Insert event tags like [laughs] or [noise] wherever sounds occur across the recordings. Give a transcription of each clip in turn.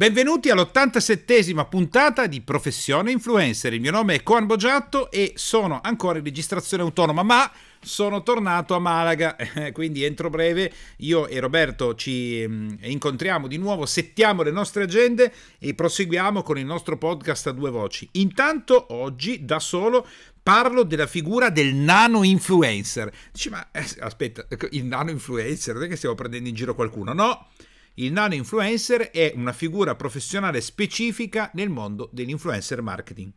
Benvenuti all'87esima puntata di Professione Influencer. Il mio nome è Coan Bogiatto e sono ancora in registrazione autonoma, ma sono tornato a Malaga, [laughs] quindi entro breve io e Roberto ci mm, incontriamo di nuovo, settiamo le nostre agende e proseguiamo con il nostro podcast a due voci. Intanto oggi da solo parlo della figura del nano influencer. Dici, ma eh, aspetta, il nano influencer, non è che stiamo prendendo in giro qualcuno? No il nano influencer è una figura professionale specifica nel mondo dell'influencer marketing.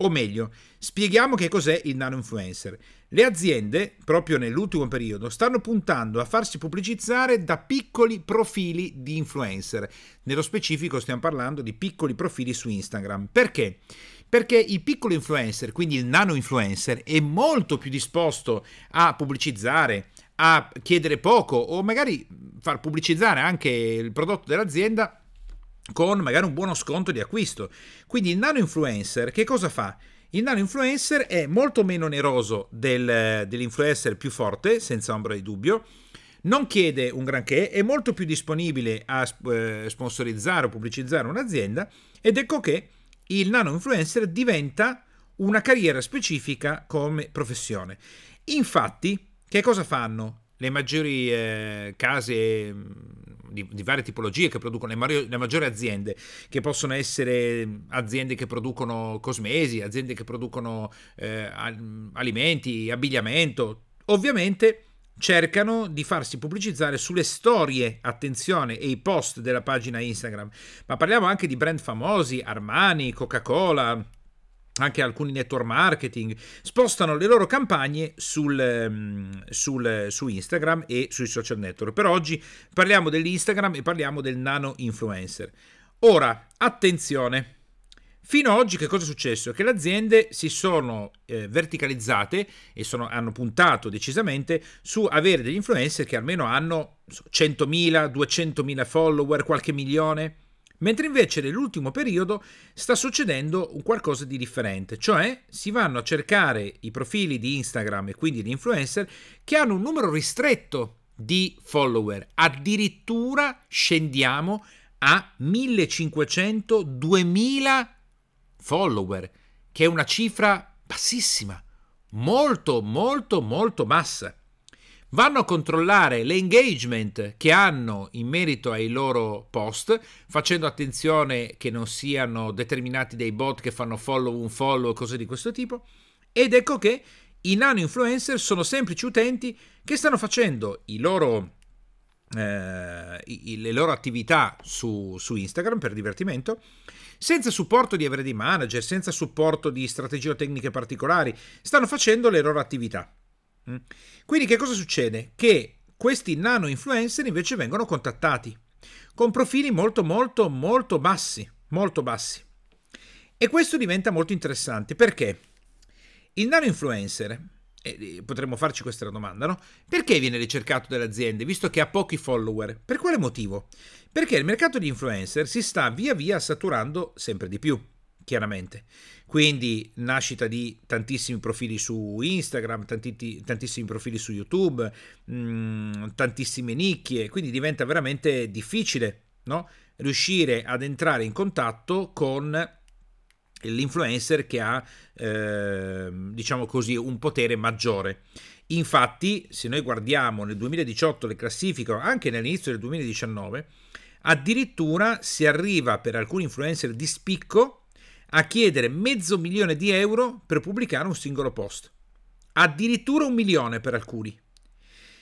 O meglio, spieghiamo che cos'è il nano influencer. Le aziende, proprio nell'ultimo periodo, stanno puntando a farsi pubblicizzare da piccoli profili di influencer. Nello specifico stiamo parlando di piccoli profili su Instagram. Perché? Perché il piccolo influencer, quindi il nano influencer, è molto più disposto a pubblicizzare, a chiedere poco o magari far pubblicizzare anche il prodotto dell'azienda con magari un buono sconto di acquisto. Quindi il nano influencer che cosa fa? Il nano influencer è molto meno oneroso del, dell'influencer più forte, senza ombra di dubbio, non chiede un granché, è molto più disponibile a eh, sponsorizzare o pubblicizzare un'azienda ed ecco che il nano influencer diventa una carriera specifica come professione. Infatti, che cosa fanno? Le maggiori eh, case mm, di, di, varie tipologie che producono le, mario, le, maggiori aziende, che possono essere aziende che producono cosmesi, aziende che producono eh, alimenti, abbigliamento, ovviamente cercano di farsi pubblicizzare sulle storie, attenzione, e i post della pagina Instagram, ma parliamo anche di brand famosi, Armani, Coca-Cola, anche alcuni network marketing spostano le loro campagne sul, ehm, sul, su Instagram e sui social network. Per oggi parliamo dell'Instagram e parliamo del nano influencer. Ora, attenzione. Fino ad oggi che cosa è successo? Che le aziende si sono eh, verticalizzate e sono, hanno puntato decisamente su avere degli influencer che almeno hanno 100.000, 200.000 follower, qualche milione Mentre invece nell'ultimo periodo sta succedendo un qualcosa di differente, cioè si vanno a cercare i profili di Instagram e quindi di influencer che hanno un numero ristretto di follower, addirittura scendiamo a 1500-2000 follower, che è una cifra bassissima, molto molto molto bassa vanno a controllare l'engagement che hanno in merito ai loro post, facendo attenzione che non siano determinati dai bot che fanno follow un follow cose di questo tipo. Ed ecco che i nano influencer sono semplici utenti che stanno facendo i loro, eh, i, le loro attività su, su Instagram per divertimento senza supporto di aver dei manager, senza supporto di strategie o tecniche particolari, stanno facendo le loro attività. Mm. Quindi che cosa succede? Che questi nano influencer invece vengono contattati con profili molto molto molto bassi, molto bassi. E questo diventa molto interessante perché il nano influencer, potremmo farci questa domanda, no? Perché viene ricercato dalle aziende visto che ha pochi follower? Per quale motivo? Perché il mercato di influencer si sta via via saturando sempre di più chiaramente. Quindi nascita di tantissimi profili su Instagram, tanti, tantissimi profili su YouTube, mh, mm, tantissime nicchie, quindi diventa veramente difficile no? riuscire ad entrare in contatto con l'influencer che ha, eh, diciamo così, un potere maggiore. Infatti, se noi guardiamo nel 2018 le classifiche, anche nell'inizio del 2019, addirittura si arriva per alcuni influencer di spicco a chiedere mezzo milione di euro per pubblicare un singolo post. Addirittura un milione per alcuni.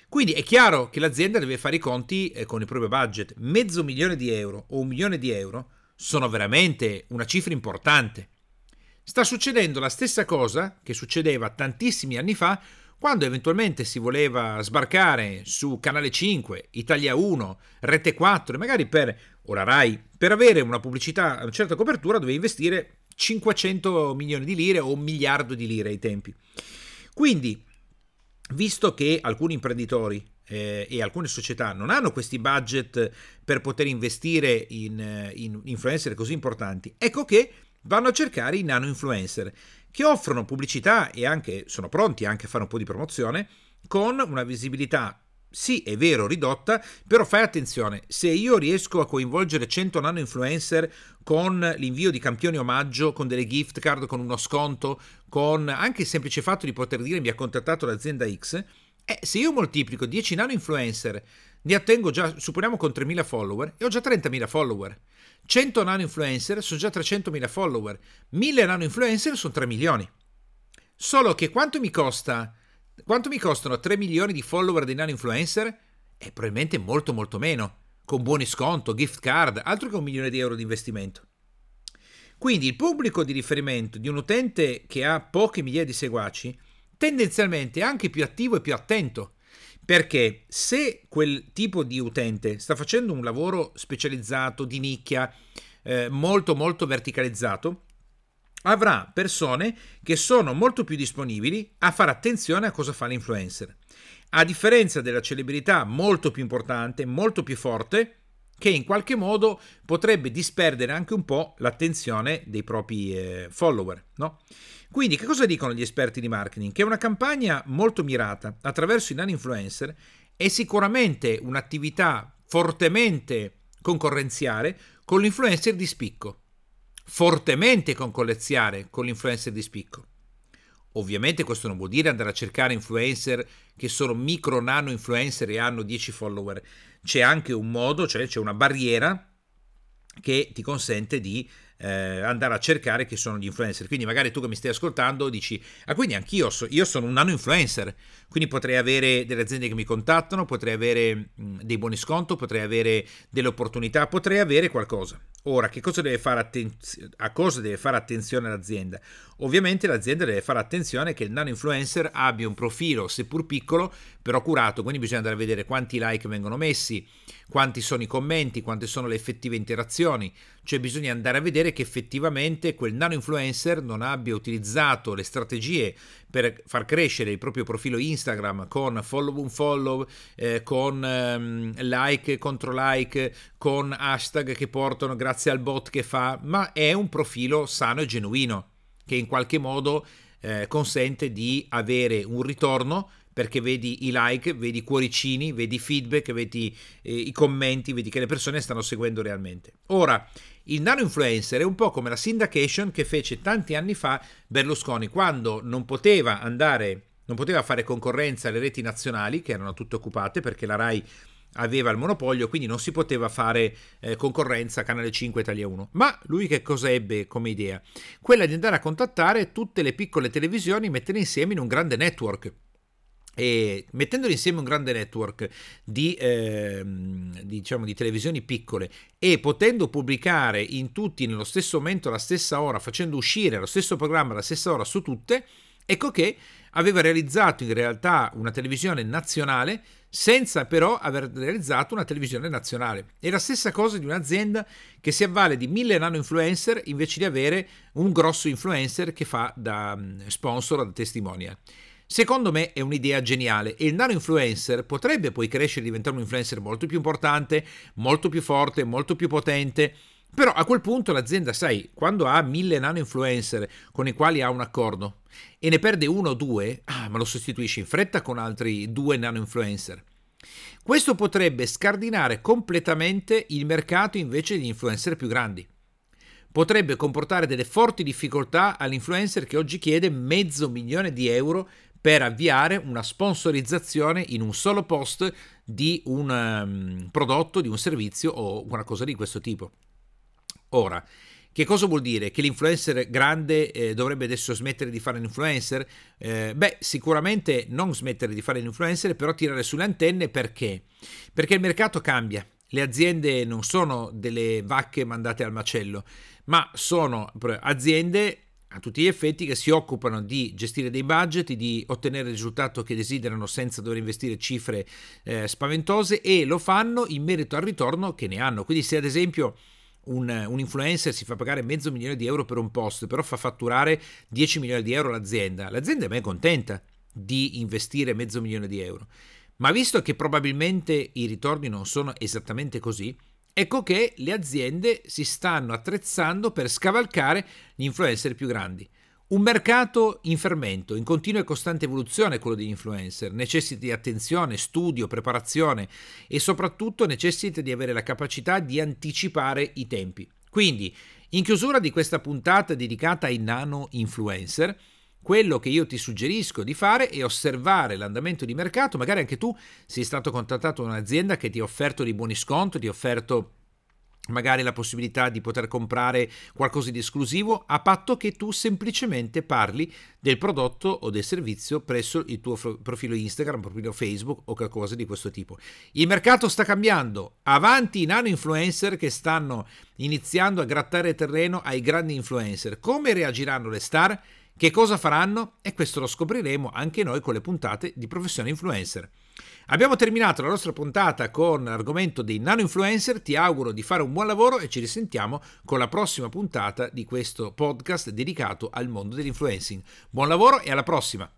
Quindi è chiaro che l'azienda deve fare i conti eh, con il proprio budget. Mezzo milione di euro o un milione di euro sono veramente una cifra importante. Sta succedendo la stessa cosa che succedeva tantissimi anni fa quando eventualmente si voleva sbarcare su Canale 5, Italia 1, Rete 4 e magari per, o la RAI, per avere una pubblicità, una certa copertura dovevi investire 500 milioni di lire o un miliardo di lire ai tempi. Quindi, visto che alcuni imprenditori eh, e alcune società non hanno questi budget per poter investire in, eh, in influencer così importanti, ecco che vanno a cercare i nano influencer che offrono pubblicità e anche sono pronti anche a fare un po' di promozione con una visibilità sì, è vero, ridotta, però fai attenzione, se io riesco a coinvolgere 100 nano influencer con l'invio di campioni omaggio, con delle gift card, con uno sconto, con anche il semplice fatto di poter dire mi ha contattato l'azienda X, eh, se io moltiplico 10 nano influencer, ne ottengo già, supponiamo con 3.000 follower, e ho già 30.000 follower. 100 nano influencer sono già 300.000 follower. 1000 nano influencer sono 3 milioni. Solo che quanto mi costa quanto mi costano 3 milioni di follower dei nano influencer? È probabilmente molto molto meno, con buoni sconto, gift card, altro che un milione di euro di investimento. Quindi il pubblico di riferimento di un utente che ha poche migliaia di seguaci tendenzialmente è anche più attivo e più attento. Perché se quel tipo di utente sta facendo un lavoro specializzato, di nicchia, eh, molto molto verticalizzato, avrà persone che sono molto più disponibili a fare attenzione a cosa fa l'influencer. A differenza della celebrità molto più importante, molto più forte, che in qualche modo potrebbe disperdere anche un po' l'attenzione dei propri eh, follower. No? Quindi, che cosa dicono gli esperti di marketing? Che una campagna molto mirata attraverso i non-influencer è sicuramente un'attività fortemente concorrenziale con l'influencer di spicco fortemente concolleziare con l'influencer di spicco. Ovviamente questo non vuol dire andare a cercare influencer che sono micro nano influencer e hanno 10 follower. C'è anche un modo, cioè c'è una barriera che ti consente di eh, andare a cercare che sono gli influencer. Quindi magari tu che mi stai ascoltando dici, ah quindi anch'io so, io sono un nano influencer, quindi potrei avere delle aziende che mi contattano, potrei avere mh, dei buoni sconto, potrei avere delle opportunità, potrei avere qualcosa. Ora, che cosa deve fare attenzione, a cosa deve fare attenzione l'azienda? Ovviamente l'azienda deve fare attenzione che il nano influencer abbia un profilo, seppur piccolo, però curato, quindi bisogna andare a vedere quanti like vengono messi, quanti sono i commenti, quante sono le effettive interazioni, cioè bisogna andare a vedere che effettivamente quel nano influencer non abbia utilizzato le strategie per far crescere il proprio profilo Instagram con follow un follow, eh, con ehm, like contro like, con hashtag che portano grazie al bot che fa, ma è un profilo sano e genuino che in qualche modo eh, consente di avere un ritorno perché vedi i like, vedi i cuoricini, vedi i feedback, vedi eh, i commenti, vedi che le persone stanno seguendo realmente. Ora, il nano influencer è un po' come la syndication che fece tanti anni fa Berlusconi, quando non poteva andare, non poteva fare concorrenza alle reti nazionali, che erano tutte occupate perché la RAI aveva il monopolio, quindi non si poteva fare eh, concorrenza a Canale 5 Italia 1. Ma lui che cosa ebbe come idea? Quella di andare a contattare tutte le piccole televisioni e mettere insieme in un grande network e mettendoli insieme un grande network di, eh, diciamo, di televisioni piccole e potendo pubblicare in tutti nello stesso momento, alla stessa ora, facendo uscire lo stesso programma alla stessa ora su tutte, ecco che aveva realizzato in realtà una televisione nazionale senza però aver realizzato una televisione nazionale. È la stessa cosa di un'azienda che si avvale di mille nano influencer invece di avere un grosso influencer che fa da mm, sponsor, da testimonial. Secondo me è un'idea geniale e il nano influencer potrebbe poi crescere e diventare un influencer molto più importante, molto più forte, molto più potente. Però a quel punto l'azienda, sai, quando ha mille nano influencer con i quali ha un accordo e ne perde uno o due, ah, ma lo sostituisce in fretta con altri due nano influencer. Questo potrebbe scardinare completamente il mercato invece degli influencer più grandi potrebbe comportare delle forti difficoltà all'influencer che oggi chiede mezzo milione di euro per avviare una sponsorizzazione in un solo post di un um, prodotto, di un servizio o una cosa di questo tipo. Ora, che cosa vuol dire? Che l'influencer grande eh, dovrebbe adesso smettere di fare l'influencer? Eh, beh, sicuramente non smettere di fare l'influencer, però tirare sulle antenne perché? Perché il mercato cambia. Le aziende non sono delle vacche mandate al macello, ma sono aziende a tutti gli effetti che si occupano di gestire dei budget, di ottenere il risultato che desiderano senza dover investire cifre eh, spaventose e lo fanno in merito al ritorno che ne hanno. Quindi se ad esempio un, un, influencer si fa pagare mezzo milione di euro per un post, però fa fatturare 10 milioni di euro all'azienda, l'azienda è ben contenta di investire mezzo milione di euro. Ma visto che probabilmente i ritorni non sono esattamente così, ecco che le aziende si stanno attrezzando per scavalcare gli influencer più grandi. Un mercato in fermento, in continua e costante evoluzione quello degli influencer, necessita di attenzione, studio, preparazione e soprattutto necessita di avere la capacità di anticipare i tempi. Quindi, in chiusura di questa puntata dedicata ai nano influencer, quello che io ti suggerisco di fare è osservare l'andamento di mercato, magari anche tu sei stato contattato da un'azienda che ti ha offerto dei buoni sconto, ti ha offerto magari la possibilità di poter comprare qualcosa di esclusivo a patto che tu semplicemente parli del prodotto o del servizio presso il tuo profilo Instagram, profilo Facebook o qualcosa di questo tipo. Il mercato sta cambiando, avanti i nano influencer che stanno iniziando a grattare terreno ai grandi influencer. Come reagiranno le star? Che cosa faranno? E questo lo scopriremo anche noi con le puntate di Professione Influencer. Abbiamo terminato la nostra puntata con l'argomento dei nano influencer, ti auguro di fare un buon lavoro e ci risentiamo con la prossima puntata di questo podcast dedicato al mondo dell'influencing. Buon lavoro e alla prossima!